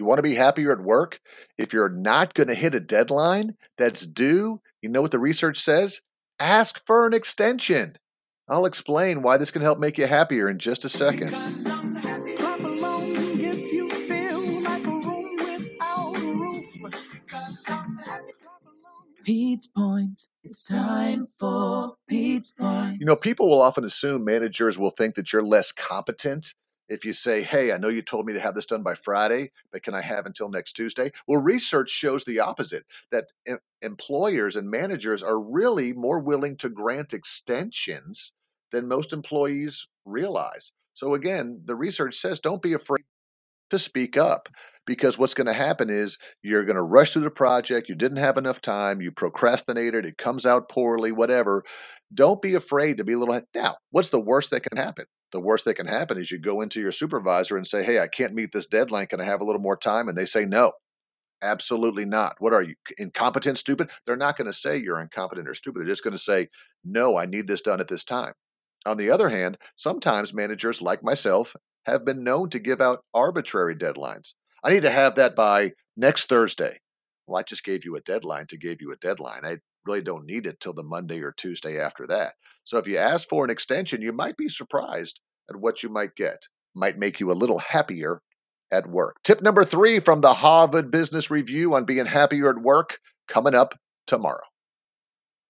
You want to be happier at work? If you're not going to hit a deadline that's due, you know what the research says? Ask for an extension. I'll explain why this can help make you happier in just a second. Pete's Points. It's time for Pete's Points. You know, people will often assume managers will think that you're less competent if you say, Hey, I know you told me to have this done by Friday, but can I have until next Tuesday? Well, research shows the opposite that em- employers and managers are really more willing to grant extensions than most employees realize. So, again, the research says don't be afraid to speak up because what's going to happen is you're going to rush through the project. You didn't have enough time. You procrastinated. It comes out poorly, whatever. Don't be afraid to be a little. Now, what's the worst that can happen? The worst that can happen is you go into your supervisor and say, Hey, I can't meet this deadline. Can I have a little more time? And they say, No, absolutely not. What are you, incompetent, stupid? They're not going to say you're incompetent or stupid. They're just going to say, No, I need this done at this time. On the other hand, sometimes managers like myself have been known to give out arbitrary deadlines. I need to have that by next Thursday. Well, I just gave you a deadline to give you a deadline. I really don't need it till the Monday or Tuesday after that. So if you ask for an extension, you might be surprised at what you might get. Might make you a little happier at work. Tip number three from the Harvard Business Review on being happier at work coming up tomorrow.